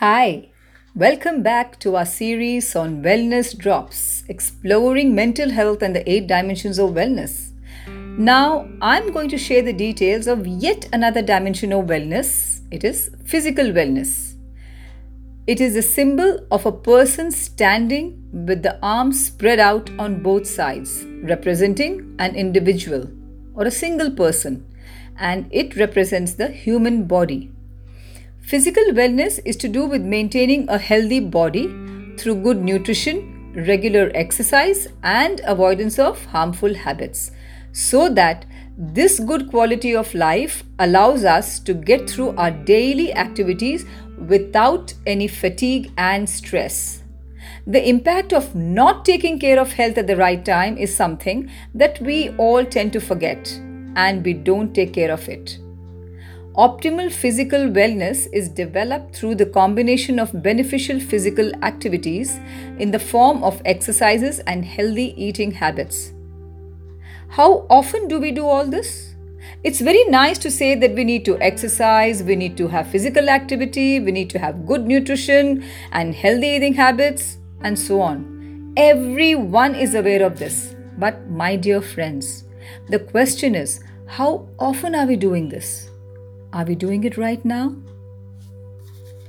Hi, welcome back to our series on Wellness Drops, exploring mental health and the eight dimensions of wellness. Now, I'm going to share the details of yet another dimension of wellness. It is physical wellness. It is a symbol of a person standing with the arms spread out on both sides, representing an individual or a single person, and it represents the human body. Physical wellness is to do with maintaining a healthy body through good nutrition, regular exercise, and avoidance of harmful habits, so that this good quality of life allows us to get through our daily activities without any fatigue and stress. The impact of not taking care of health at the right time is something that we all tend to forget and we don't take care of it. Optimal physical wellness is developed through the combination of beneficial physical activities in the form of exercises and healthy eating habits. How often do we do all this? It's very nice to say that we need to exercise, we need to have physical activity, we need to have good nutrition and healthy eating habits, and so on. Everyone is aware of this. But, my dear friends, the question is how often are we doing this? Are we doing it right now?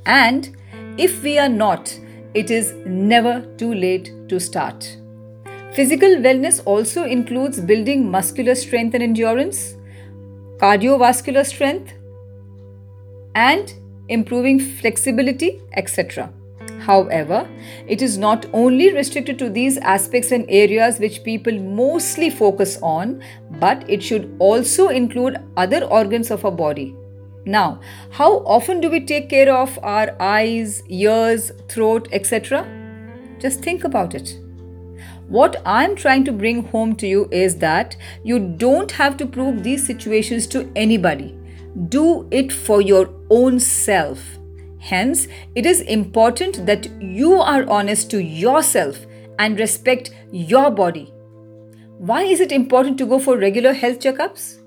And if we are not, it is never too late to start. Physical wellness also includes building muscular strength and endurance, cardiovascular strength, and improving flexibility, etc. However, it is not only restricted to these aspects and areas which people mostly focus on, but it should also include other organs of our body now, how often do we take care of our eyes, ears, throat, etc.? Just think about it. What I'm trying to bring home to you is that you don't have to prove these situations to anybody. Do it for your own self. Hence, it is important that you are honest to yourself and respect your body. Why is it important to go for regular health checkups?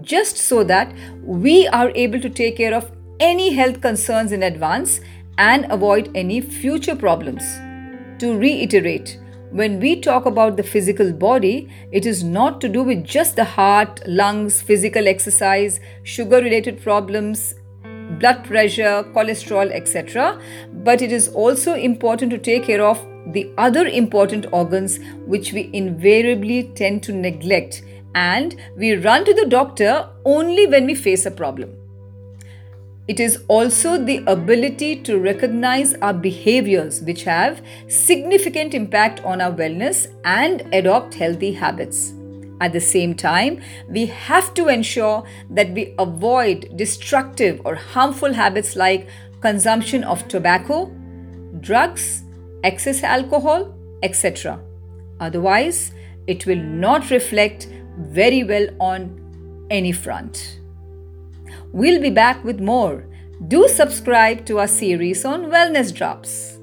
Just so that we are able to take care of any health concerns in advance and avoid any future problems. To reiterate, when we talk about the physical body, it is not to do with just the heart, lungs, physical exercise, sugar related problems, blood pressure, cholesterol, etc. But it is also important to take care of the other important organs which we invariably tend to neglect and we run to the doctor only when we face a problem. It is also the ability to recognize our behaviors which have significant impact on our wellness and adopt healthy habits. At the same time, we have to ensure that we avoid destructive or harmful habits like consumption of tobacco, drugs, excess alcohol, etc. Otherwise, it will not reflect very well on any front. We'll be back with more. Do subscribe to our series on Wellness Drops.